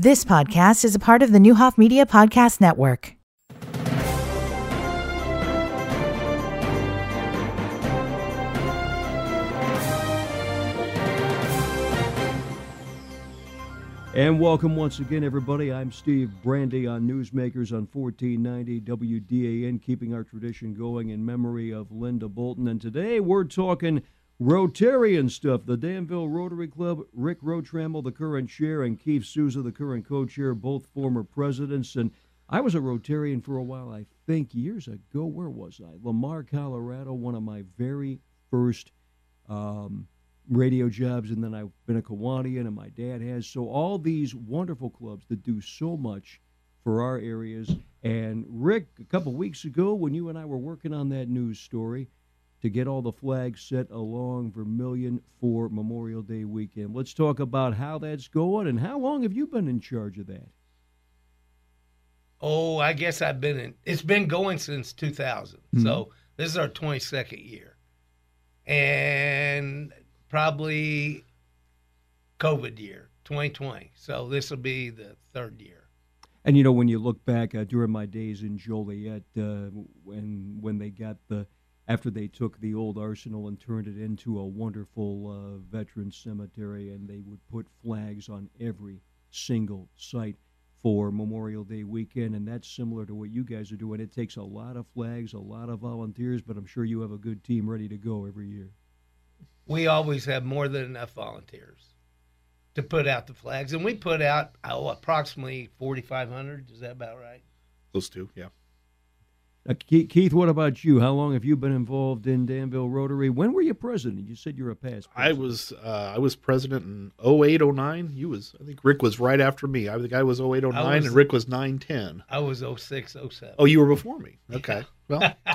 This podcast is a part of the Neuhoff Media Podcast Network. And welcome once again, everybody. I'm Steve Brandy on Newsmakers on 1490 WDAN, keeping our tradition going in memory of Linda Bolton. And today we're talking Rotarian stuff. The Danville Rotary Club, Rick Rotrammel, the current chair, and Keith Souza, the current co chair, both former presidents. And I was a Rotarian for a while, I think, years ago. Where was I? Lamar, Colorado, one of my very first. Um, radio jobs, and then I've been a Kiwanian, and my dad has. So all these wonderful clubs that do so much for our areas. And Rick, a couple weeks ago, when you and I were working on that news story to get all the flags set along Vermilion for Memorial Day weekend, let's talk about how that's going and how long have you been in charge of that? Oh, I guess I've been in. It's been going since 2000. Mhm. So this is our 22nd year, and probably COVID year 2020. So this will be the third year. And you know, when you look back uh, during my days in Joliet, uh, when when they got the after they took the old arsenal and turned it into a wonderful uh, veteran cemetery, and they would put flags on every single site for Memorial Day weekend, and that's similar to what you guys are doing. It takes a lot of flags, a lot of volunteers, but I'm sure you have a good team ready to go every year. We always have more than enough volunteers to put out the flags, and we put out oh, approximately 4,500. Is that about right? Those two, yeah. Uh, Keith, Keith, what about you? How long have you been involved in Danville Rotary? When were you president? You said you're a past. I president. was uh, I was president in 08, 09. You was I think Rick was right after me. I think I was 08, 09, I was- and Rick was 9, 10. I was 06, 07. Oh, you were before me. Okay. Well, uh,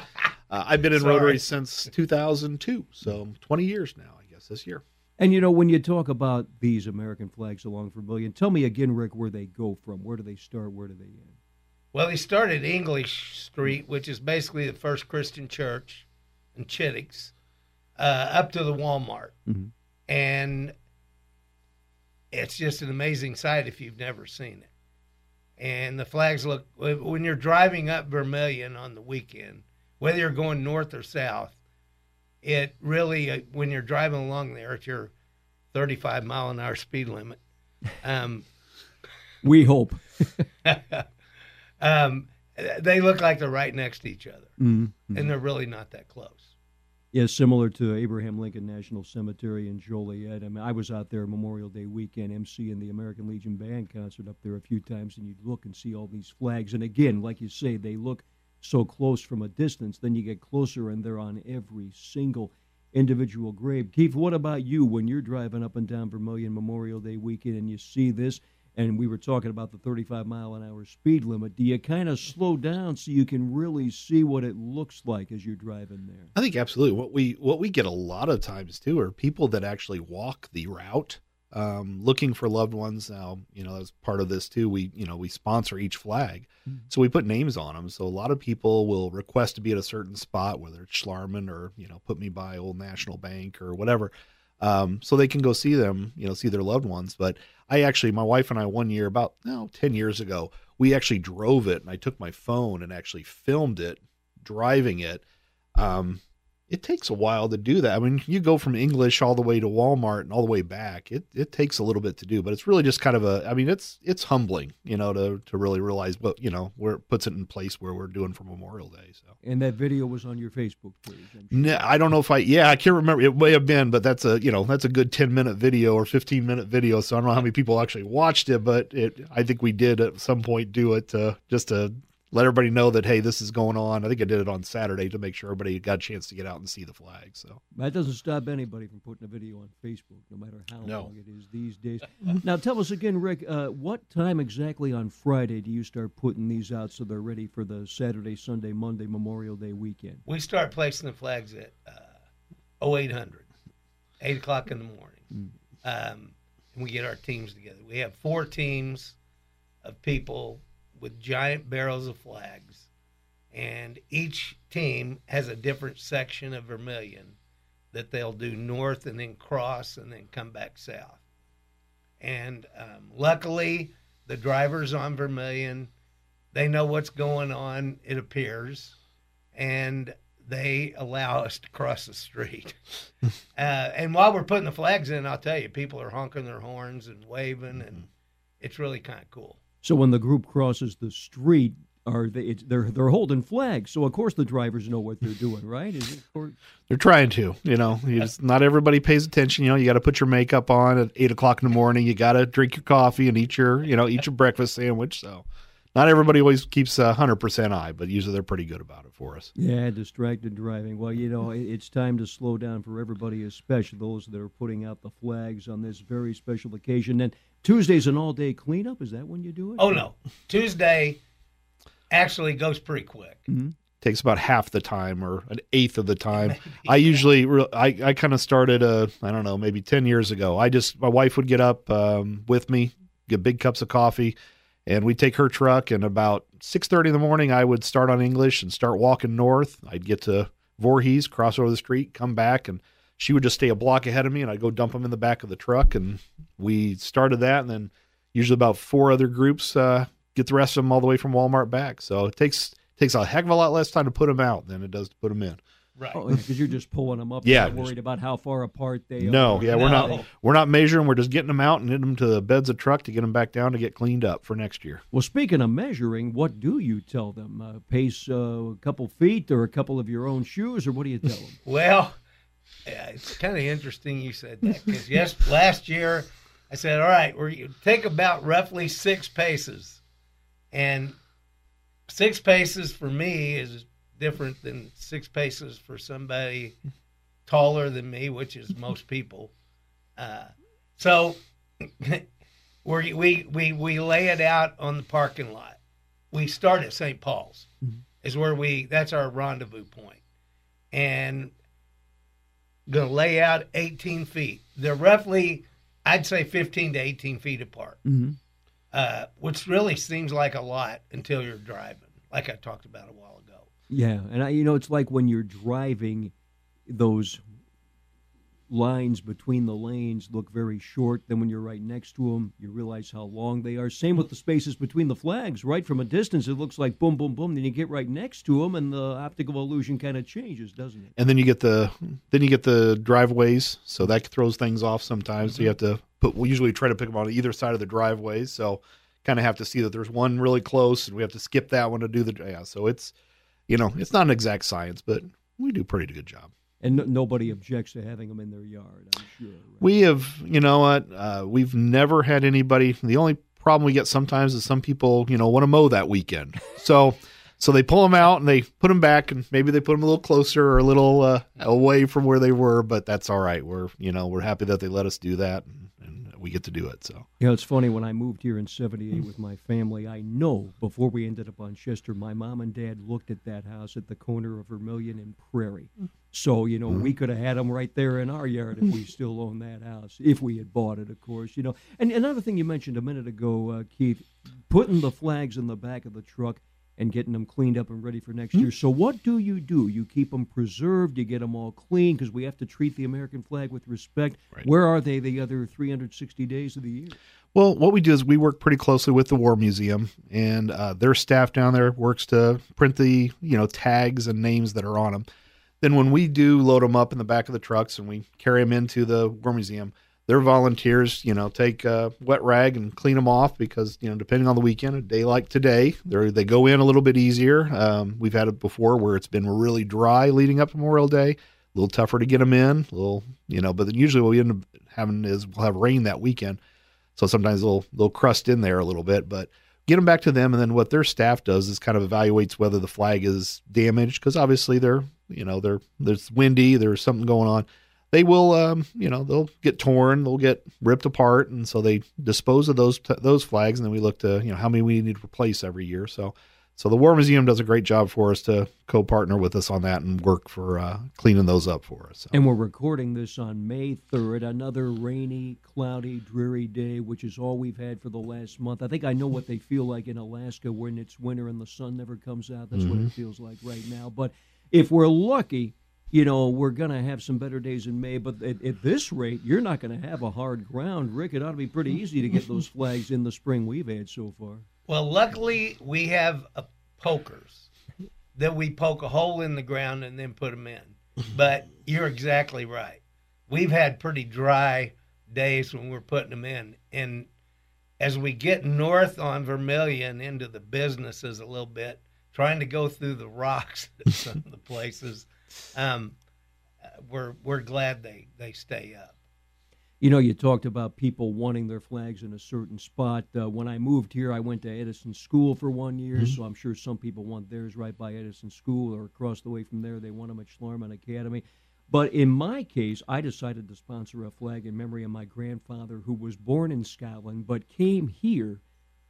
I've been in Sorry. Rotary since 2002, so 20 years now, I guess, this year. And you know, when you talk about these American flags along Vermilion, tell me again, Rick, where they go from. Where do they start? Where do they end? Well, he started English Street, which is basically the first Christian church in Chittix, uh, up to the Walmart. Mhm. And it's just an amazing sight if you've never seen it. And the flags look, when you're driving up Vermilion on the weekend, whether you're going north or south, it really, uh, when you're driving along there at your 35 mile an hour speed limit, um, We hope. um, they look like they're right next to each other, Mhm. and they're really not that close. Yeah, similar to Abraham Lincoln National Cemetery in Joliet. I mean, I was out there Memorial Day weekend, emceeing the American Legion Band concert up there a few times, and you'd look and see all these flags. And again, like you say, they look so close from a distance. Then you get closer, and they're on every single individual grave. Keith, what about you when you're driving up and down Vermilion Memorial Day weekend and you see this? And we were talking about the 35 mile an hour speed limit. Do you kind of slow down so you can really see what it looks like as you're driving there? I think absolutely. What we what we get a lot of times too are people that actually walk the route, um, looking for loved ones. Now, you know, as part of this too, we you know we sponsor each flag, so we put names on them. So a lot of people will request to be at a certain spot, whether it's Schlarman or you know put me by Old National Bank or whatever, um, so they can go see them, you know, see their loved ones. But I actually, my wife and I, one year about no ten years ago, we actually drove it, and I took my phone and actually filmed it driving it. Um, it takes a while to do that. I mean, you go from English all the way to Walmart and all the way back. It it takes a little bit to do, but it's really just kind of a. I mean, it's it's humbling, you know, to to really realize what you know where it puts it in place where we're doing for Memorial Day. So. And that video was on your Facebook page. Sure. No, I don't know if I. Yeah, I can't remember. It may have been, but that's a you know that's a good ten minute video or fifteen minute video. So I don't know how many people actually watched it, but it. I think we did at some point do it to, just to let everybody know that hey, this is going on. I think I did it on Saturday to make sure everybody got a chance to get out and see the flag. So That doesn't stop anybody from putting a video on Facebook, no matter how No. long it is these days. now, tell us again, Rick, uh, what time exactly on Friday do you start putting these out so they're ready for the Saturday, Sunday, Monday, Memorial Day weekend? We start placing the flags at uh, 0800, 8 o'clock in the morning. Um, and we get our teams together. We have four teams of people with giant barrels of flags. And each team has a different section of Vermilion that they'll do north and then cross and then come back south. And um, luckily, the drivers on Vermilion, they know what's going on. It appears, and they allow us to cross the street. uh, and while we're putting the flags in, I'll tell you, people are honking their horns and waving, and it's really kind of cool. So when the group crosses the street, are they? It's, they're they're holding flags, so of course the drivers know what they're doing, right? Is it, or, They're trying to, you know. Just, not everybody pays attention. You know, you got to put your makeup on at eight o'clock in the morning. You got to drink your coffee and eat your, you know, eat your breakfast sandwich. So, not everybody always keeps a hundred percent eye, but usually they're pretty good about it for us. yeah, distracted driving. Well, you know, it's time to slow down for everybody, especially those that are putting out the flags on this very special occasion. And Tuesday's an all-day cleanup. Is that when you do it? Oh no, Tuesday actually goes pretty quick. Takes about half the time or an eighth of the time. I usually, re- I, I kind of started, uh, I don't know, maybe ten years ago. I just, my wife would get up um, with me, get big cups of coffee, and we'd take her truck. And about six thirty in the morning, I would start on English and start walking north. I'd get to Voorhees, cross over the street, come back, and she would just stay a block ahead of me, and I'd go dump them in the back of the truck. And we started that, and then usually about four other groups uh, get the rest of them all the way from Walmart back. So it takes takes a heck of a lot less time to put them out than it does to put them in. Right. Oh, because you're just pulling them up. Yeah, You're worried about how far apart they No, are. yeah, we're No. not we're not measuring. We're just getting them out and hitting them to the beds of truck to get them back down to get cleaned up for next year. Well, speaking of measuring, what do you tell them? Uh, pace uh, a couple feet or a couple of your own shoes, or what do you tell them? Well, yeah, it's kind of interesting you said that because yes, last year I said, all right, we're take about roughly six paces, and six paces for me is different than six paces for somebody taller than me, which is most people. Uh, so we we we we lay it out on the parking lot. We start at St. Paul's, is where we that's our rendezvous point, and going to lay out 18 feet. They're roughly, I'd say, 15 to 18 feet apart, Mm-hmm. uh, which really seems like a lot until you're driving, like I talked about a while ago. Yeah, and I, you know, it's like when you're driving, those lines between the lanes look very short. Then when you're right next to them, you realize how long they are. Same with the spaces between the flags. Right from a distance, it looks like boom, boom, boom. Then you get right next to them, and the optical illusion kind of changes, doesn't it? And then you get the then you get the driveways, so that throws things off sometimes. So you have to put. We usually try to pick them on either side of the driveways, so kind of have to see that there's one really close, and we have to skip that one to do the yeah. So it's you know it's not an exact science, but we do pretty good job. And no, nobody objects to having them in their yard. I'm sure. Right? We have, you know what? Uh, we've never had anybody. The only problem we get sometimes is some people, you know, want to mow that weekend. So, so they pull them out and they put them back, and maybe they put them a little closer or a little uh, away from where they were. But that's all right. We're, you know, we're happy that they let us do that, we get to do it. So, You know, it's funny when I moved here in '78 with my family. I know before we ended up on Chester, my mom and dad looked at that house at the corner of Vermilion and Prairie. So you know, we could have had them right there in our yard if we still owned that house, if we had bought it, of course. You know, and another thing you mentioned a minute ago, uh, Keith, putting the flags in the back of the truck and getting them cleaned up and ready for next year. So what do you do? You keep them preserved. You get them all clean because we have to treat the American flag with respect. Right. Where are they the other 360 days of the year? Well, what we do is we work pretty closely with the War Museum, and uh, their staff down there works to print the you know tags and names that are on them. Then when we do load them up in the back of the trucks and we carry them into the War Museum, their volunteers, you know, take a wet rag and clean them off because you know depending on the weekend, a day like today, they they go in a little bit easier. Um, we've had it before where it's been really dry leading up to Memorial Day, a little tougher to get them in, a little you know. But then usually what we end up having is we'll have rain that weekend. So sometimes they'll they'll crust in there a little bit, but get them back to them, and then what their staff does is kind of evaluates whether the flag is damaged because obviously they're you know they're there's windy, there's something going on. They will um, you know they'll get torn, they'll get ripped apart, and so they dispose of those those flags, and then we look to you know how many we need to replace every year. So so the War Museum does a great job for us to co-partner with us on that and work for uh, cleaning those up for us. So. And we're recording this on May 3rd, another rainy, cloudy, dreary day, which is all we've had for the last month. I think I know what they feel like in Alaska when it's winter and the sun never comes out. That's what it feels like right now. But if we're lucky, you know, we're going to have some better days in May, but at, at this rate, you're not going to have a hard ground. Rick, it ought to be pretty easy to get those flags in the spring we've had so far. Well, luckily we have pokers that we poke a hole in the ground and then put them in. But you're exactly right. We've had pretty dry days when we're putting them in, and as we get north on Vermilion into the businesses a little bit, trying to go through the rocks at some of the places, um, we're we're glad they they stay up. You know, you talked about people wanting their flags in a certain spot. Uh, when I moved here, I went to Edison School for one year, mm-hmm. so I'm sure some people want theirs right by Edison School or across the way from there. They want them at Schlarman Academy. But in my case, I decided to sponsor a flag in memory of my grandfather who was born in Scotland but came here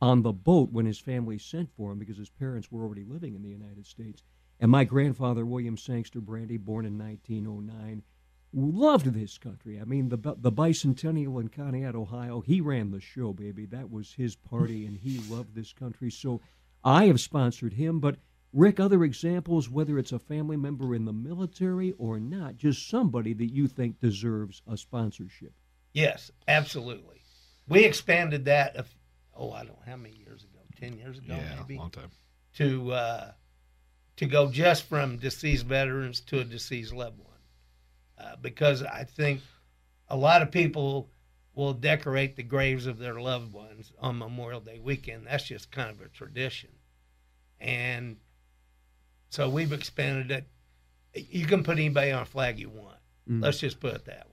on the boat when his family sent for him because his parents were already living in the United States. And my grandfather, William Sangster Brandy, born in 1909, loved this country. I mean, the the bicentennial in Conneaut, Ohio, he ran the show, baby. That was his party, and he loved this country. So I have sponsored him. But Rick, other examples, whether it's a family member in the military or not, just somebody that you think deserves a sponsorship. Yes, absolutely. We expanded that. oh, I don't know how many years ago, ten years ago, yeah, maybe. long time. To uh, to go just from deceased veterans to a deceased loved one uh, because I think a lot of people will decorate the graves of their loved ones on Memorial Day weekend. That's just kind of a tradition. And so we've expanded it. You can put anybody on a flag you want. Mm. Let's just put it that way.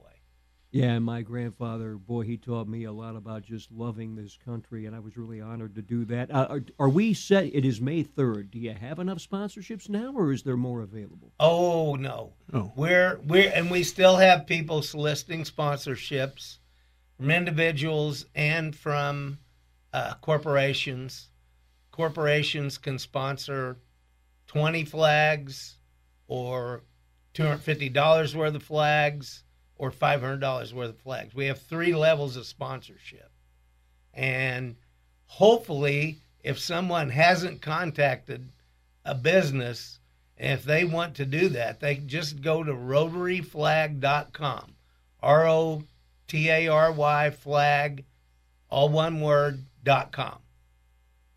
Yeah, and my grandfather, boy, he taught me a lot about just loving this country, and I was really honored to do that. Uh, are, are, we set? It is May 3rd. Do you have enough sponsorships now, or is there more available? Oh, no. Oh. We're, we're, and we still have people soliciting sponsorships from individuals and from uh, corporations. Corporations can sponsor 20 flags or $250 worth of flags or $500 worth of flags. We have three levels of sponsorship. And hopefully, if someone hasn't contacted a business, and if they want to do that, they just go to rotaryflag.com. R O T A R Y flag, all one word, dot com.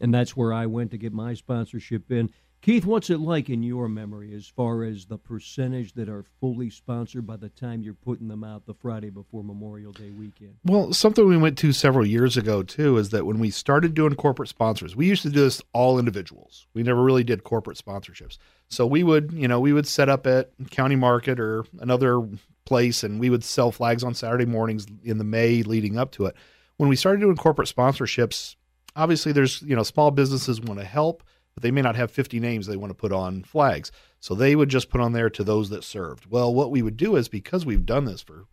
And that's where I went to get my sponsorship in. Keith, what's it like in your memory as far as the percentage that are fully sponsored by the time you're putting them out the Friday before Memorial Day weekend? Well, something we went to several years ago too is that when we started doing corporate sponsors, we used to do this all individuals. We never really did corporate sponsorships. So we would, you know, we would set up at County Market or another place and we would sell flags on Saturday mornings in the May leading up to it. When we started doing corporate sponsorships, obviously there's, you know, small businesses want to help but they may not have 50 names they want to put on flags. So they would just put on there to those that served. Well, what we would do is because we've done this for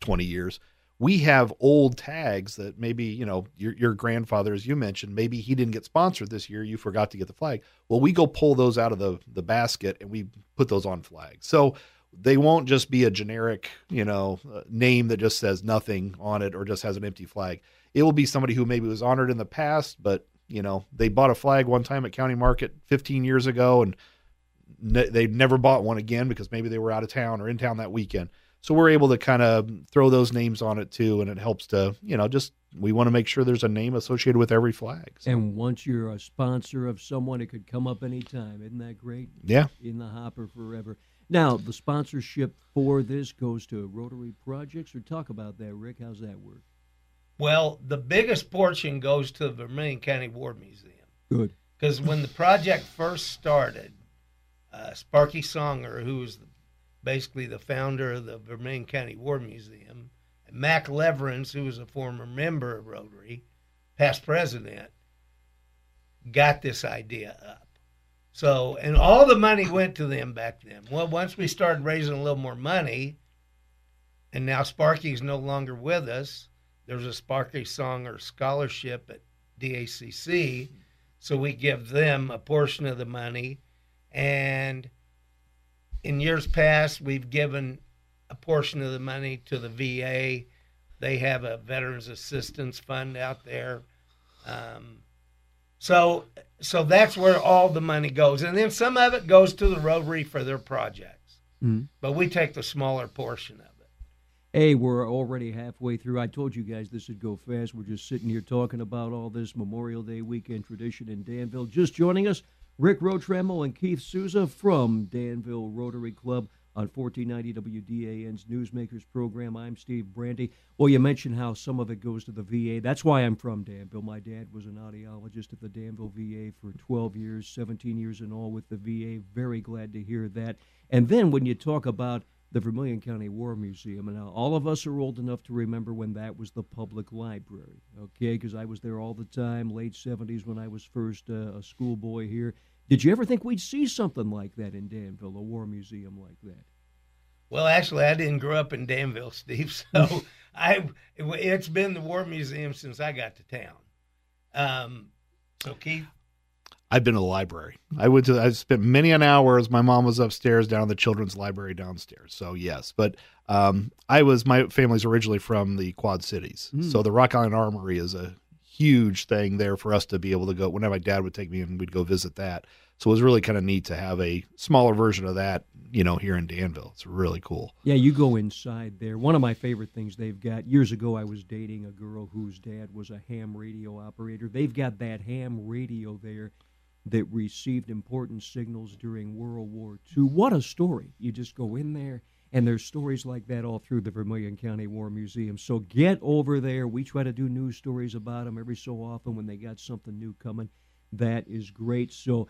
20 years, we have old tags that maybe, you know, your, your grandfather, as you mentioned, maybe he didn't get sponsored this year. You forgot to get the flag. Well, we go pull those out of the, the basket and we put those on flags. So they won't just be a generic, you know, uh, name that just says nothing on it or just has an empty flag. It will be somebody who maybe was honored in the past, but you know, they bought a flag one time at County Market 15 years ago, and ne- they never bought one again because maybe they were out of town or in town that weekend. So we're able to kind of throw those names on it too, and it helps to, you know, just we want to make sure there's a name associated with every flag. So. And once you're a sponsor of someone, it could come up anytime. Isn't that great? Yeah. In the hopper forever. Now, the sponsorship for this goes to Rotary Projects, or talk about that, Rick. How's that work? Well, the biggest portion goes to the Vermilion County War Museum. Good. Because when the project first started, uh, Sparky Songer, who was basically the founder of the Vermilion County War Museum, and Mac Leverance, who was a former member of Rotary, past president, got this idea up. So, and all the money went to them back then. Well, once we started raising a little more money, and now Sparky's no longer with us, there's a Sparky Songer scholarship at DACC, so we give them a portion of the money. And in years past, we've given a portion of the money to the VA. They have a Veterans Assistance Fund out there. Um, so, so that's where all the money goes, and then some of it goes to the Rotary for their projects. Mhm. but we take the smaller portion of it. Hey, we're already halfway through. I told you guys this would go fast. We're just sitting here talking about all this Memorial Day weekend tradition in Danville. Just joining us, Rick Rotremel and Keith Souza from Danville Rotary Club on 1490 WDAN's Newsmakers program. I'm Steve Brandy. Well, you mentioned how some of it goes to the VA. That's why I'm from Danville. My dad was an audiologist at the Danville VA for 12 years, 17 years in all with the VA. Very glad to hear that. And then when you talk about the Vermilion County War Museum. And now all of us are old enough to remember when that was the public library, okay? Because I was there all the time, late 70s when I was first uh, a schoolboy here. Did you ever think we'd see something like that in Danville, a war museum like that? Well, actually, I didn't grow up in Danville, Steve. So I, it's been the War Museum since I got to town. Um, so Keith, I've been to the library. I went to. I spent many an hours. My mom was upstairs down in the children's library downstairs. So yes, but um, I was. My family's originally from the Quad Cities, Mm. so the Rock Island Armory is a huge thing there for us to be able to go. Whenever my dad would take me and we'd go visit that. So it was really kind of neat to have a smaller version of that, you know, here in Danville. It's really cool. Yeah, you go inside there. One of my favorite things they've got years ago, I was dating a girl whose dad was a ham radio operator. They've got that ham radio there that received important signals during World War II. What a story! You just go in there, and there's stories like that all through the Vermilion County War Museum. So get over there. We try to do news stories about them every so often when they got something new coming. That is great. So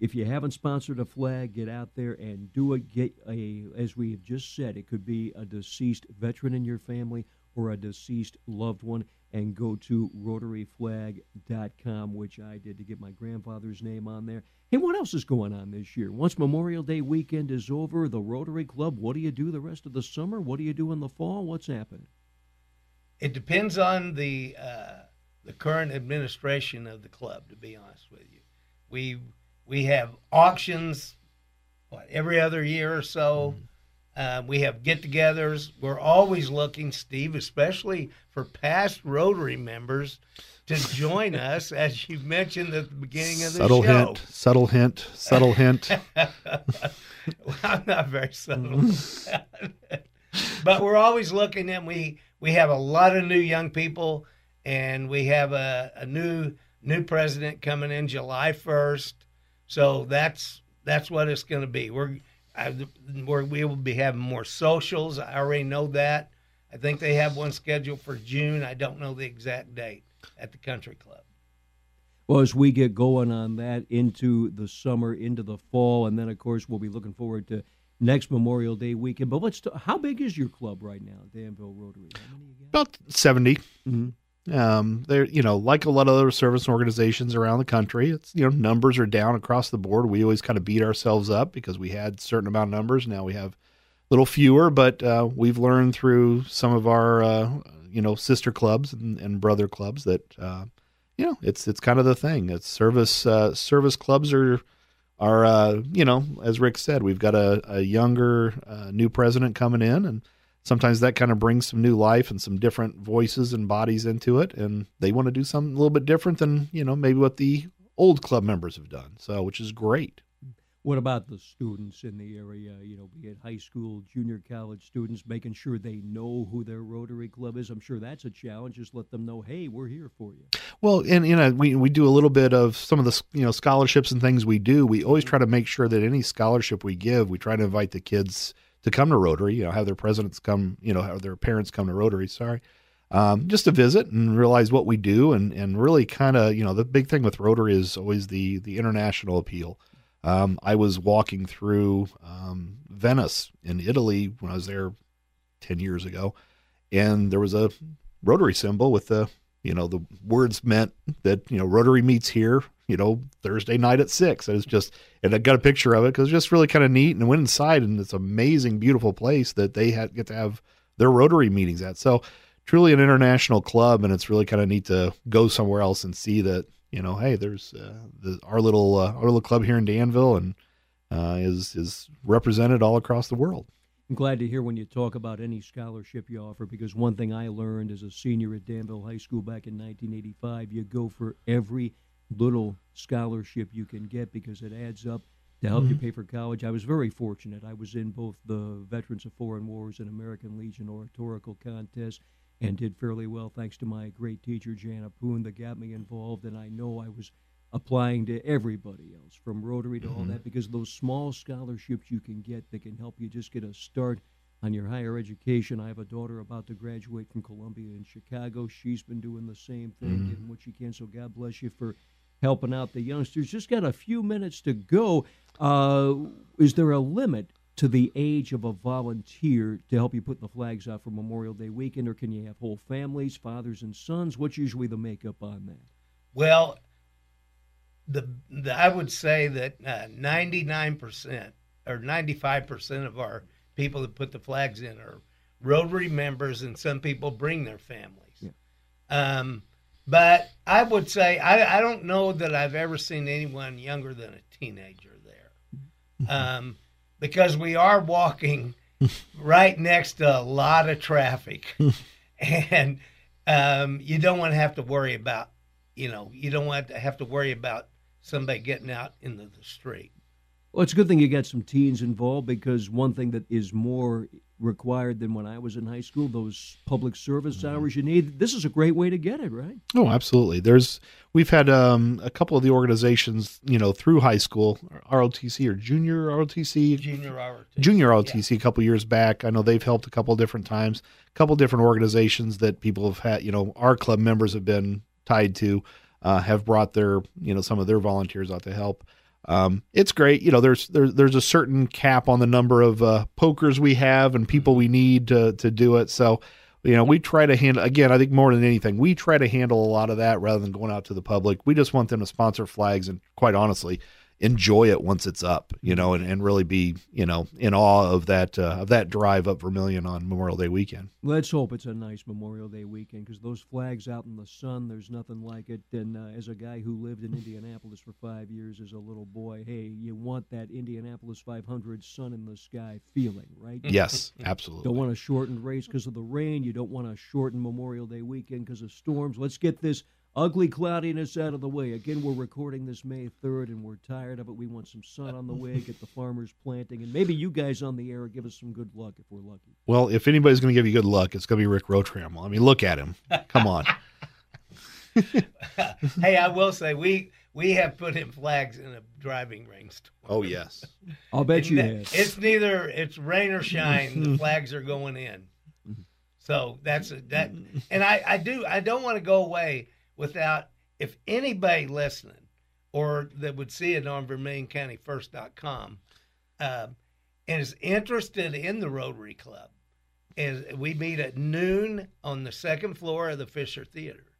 if you haven't sponsored a flag, get out there and do it. Get a, as we have just said, it could be a deceased veteran in your family or a deceased loved one, and go to rotaryflag.com, which I did to get my grandfather's name on there. Hey, what else is going on this year? Once Memorial Day weekend is over, the Rotary Club, what do you do the rest of the summer? What do you do in the fall? What's happening? it depends on the uh, the current administration of the club. To be honest with you, we we have auctions what every other year or so. Uh, we have get-togethers. We're always looking, Steve, especially for past Rotary members, to join us, as you mentioned at the beginning of the show. subtle show. hint, subtle hint, subtle hint. Well, I'm not very subtle, but we're always looking, and we we have a lot of new young people, and we have a, a new new president coming in July 1st. So that's that's what it's going to be. We're, I, we're we will be having more socials. I already know that. I think they have one scheduled for June. I don't know the exact date at the country club. Well, as we get going on that into the summer, into the fall, and then of course we'll be looking forward to next Memorial Day weekend. But let's. T- how big is your club right now, Danville Rotary? How many you got? About 70 Mhm. Um, they're you know like a lot of other service organizations around the country. It's you know numbers are down across the board. We always kind of beat ourselves up because we had certain amount of numbers. Now we have a little fewer, but uh, we've learned through some of our uh, you know sister clubs and, and brother clubs that uh, you know it's it's kind of the thing. It's service uh, service clubs are are uh, you know as Rick said, we've got a, a younger uh, new president coming in and sometimes that kind of brings some new life and some different voices and bodies into it and they want to do something a little bit different than you know maybe what the old club members have done so which is great What about the students in the area? You know, be it high school, junior college students, making sure they know who their Rotary Club is. I'm sure that's a challenge. Just let them know, hey, we're here for you. well and you know we, we do a little bit of some of the you know scholarships and things we do we always mm-hmm. try to make sure that any scholarship we give we try to invite the kids to come to rotary you know have their presidents come you know have their parents come to rotary sorry um, just to visit and realize what we do and and really kind of you know the big thing with rotary is always the the international appeal. Um, I was walking through um, Venice in Italy when I was there 10 years ago, and there was a Rotary symbol with the, you know, the words meant that, you know, Rotary meets here, you know, Thursday night at six. And it's just, and I got a picture of it because it's just really kind of neat and went inside and it's amazing, beautiful place that they had get to have their Rotary meetings at. So truly an international club. And it's really kind of neat to go somewhere else and see that, you know, hey, there's uh, the, our little uh, our little club here in Danville, and uh, is is represented all across the world. I'm glad to hear when you talk about any scholarship you offer because one thing I learned as a senior at Danville High School back in 1985, you go for every little scholarship you can get because it adds up to help Mm-hmm. you pay for college. I was very fortunate. I was in both the Veterans of Foreign Wars and American Legion oratorical contest and did fairly well thanks to my great teacher, Jana Poon, that got me involved. And I know I was applying to everybody else from Rotary to Mm-hmm. all that because those small scholarships you can get that can help you just get a start on your higher education. I have a daughter about to graduate from Columbia in Chicago. She's been doing the same thing, getting what she can. So God bless you for helping out the youngsters. Just got a few minutes to go. Uh, is there a limit to the age of a volunteer to help you put the flags out for Memorial Day weekend, or can you have whole families, fathers and sons? What's usually the makeup on that? Well, the, the I would say that ninety nine percent or ninety five percent of our people that put the flags in are Rotary members, and some people bring their families. Yeah. Um, but I would say I, I don't know that I've ever seen anyone younger than a teenager there, um, because we are walking right next to a lot of traffic, and um, you don't want to have to worry about you know, you don't want to have to worry about somebody getting out into the street. Well, it's a good thing you got some teens involved because one thing that is more required than when I was in high school, those public service hours you need. This is a great way to get it, right? Oh, absolutely. There's we've had um, a couple of the organizations, you know, through high school, ROTC or junior ROTC, Junior hour. junior ROTC a couple years back. I know they've helped a couple different times. A couple different organizations that people have had, you know, our club members have been tied to, uh, have brought their, you know, some of their volunteers out to help. Um, it's great. You know, there's there's there's a certain cap on the number of uh, pokers we have and people we need to to do it. So, you know, we try to handle again. I think more than anything, we try to handle a lot of that rather than going out to the public. We just want them to sponsor flags and, quite honestly, enjoy it once it's up. You know, and, and really be you know in awe of that uh, of that drive up Vermilion on Memorial Day weekend. Let's hope it's a nice Memorial Day weekend because those flags out in the sun, there's nothing like it. And uh, as a guy who lived in Indianapolis for five years as a little boy, hey, you want that Indianapolis 500 sun in the sky feeling, right? Yes, absolutely. Don't want a shortened race because of the rain. You don't want a shortened Memorial Day weekend because of storms. Let's get this ugly cloudiness out of the way. Again, we're recording this May 3rd and we're tired of it. We want some sun on the way, get the farmers planting, and maybe you guys on the air give us some good luck if we're lucky. Well, if anybody's going to give you good luck, it's going to be Rick Rotrammel. I mean, look at him. Come on. hey, I will say we we have put in flags in a driving rainstorm. Oh yes. I'll bet you Ne- have. It's neither it's rain or shine. the flags are going in. Mm-hmm. So that's a, that, and I I do I don't want to go away without if anybody listening or that would see it on VermilionCountyFirst.com uh, and is interested in the Rotary Club, is we meet at noon on the second floor of the Fischer Theatre,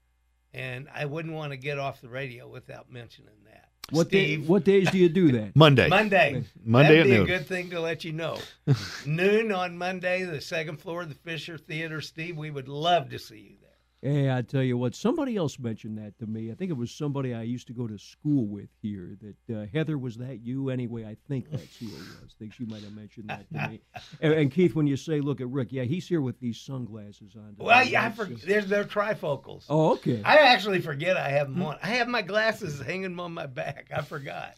and I wouldn't want to get off the radio without mentioning that. What day, what days do you do that? Monday. Monday. Monday That'd at be noon. a good thing to let you know. noon on Monday, the second floor of the Fischer Theatre. Steve, we would love to see you there. Hey, I tell you what, somebody else mentioned that to me. I think it was somebody I used to go to school with here. That uh, Heather was that you anyway? I think that's who it was. I think she might have mentioned that to me. And, and Keith, when you say look at Rick, yeah, he's here with these sunglasses on. today. Well, yeah, I That's forget. just- There's their trifocals. Oh, okay. I actually forget I have them on. I have my glasses hanging on my back. I forgot.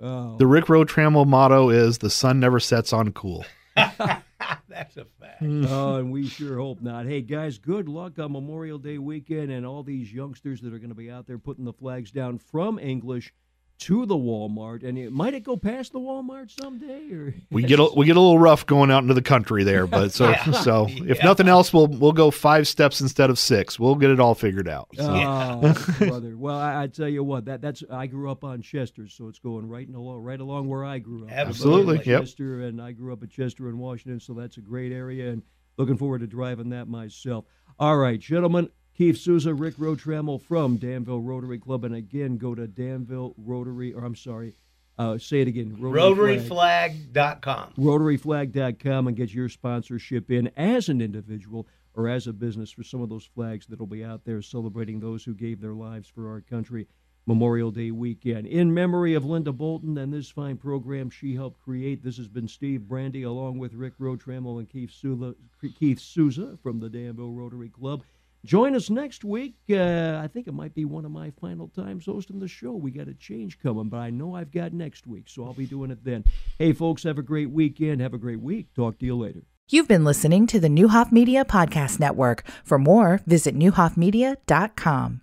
Oh. The Rick Rotrammel motto is "The sun never sets on cool." That's a fact. oh, and we sure hope not. Hey, guys, good luck on Memorial Day weekend and all these youngsters that are going to be out there putting the flags down from English to the Walmart. And it, might it go past the Walmart someday? Or We get a, we get a little rough going out into the country there, but so Yeah. so if Yeah. nothing else, we'll we'll go five steps instead of six. We'll get it all figured out. So. Oh, brother. Well, I, I tell you what, that that's I grew up on Chester, so it's going right in along, right along where I grew up. Absolutely, was yep. Chester, and I grew up at Chester in Washington, so that's a great area, and looking forward to driving that myself. All right, gentlemen. Keith Souza, Rick Rotrammel from Danville Rotary Club, and again, go to Danville Rotary, or I'm sorry, uh, say it again, Rotary Flag RotaryFlag.com. rotaryflag.com and get your sponsorship in as an individual or as a business for some of those flags that'll be out there celebrating those who gave their lives for our country Memorial Day weekend. In memory of Linda Bolton and this fine program she helped create, this has been Steve Brandy along with Rick Rotrammel and Keith Souza, Keith Souza from the Danville Rotary Club. Join us next week. Uh, I think it might be one of my final times hosting the show. We got a change coming, but I know I've got next week, so I'll be doing it then. Hey, folks, have a great weekend. Have a great week. Talk to you later. You've been listening to the Neuhoff Media Podcast Network. For more, visit neuhoffmedia.com.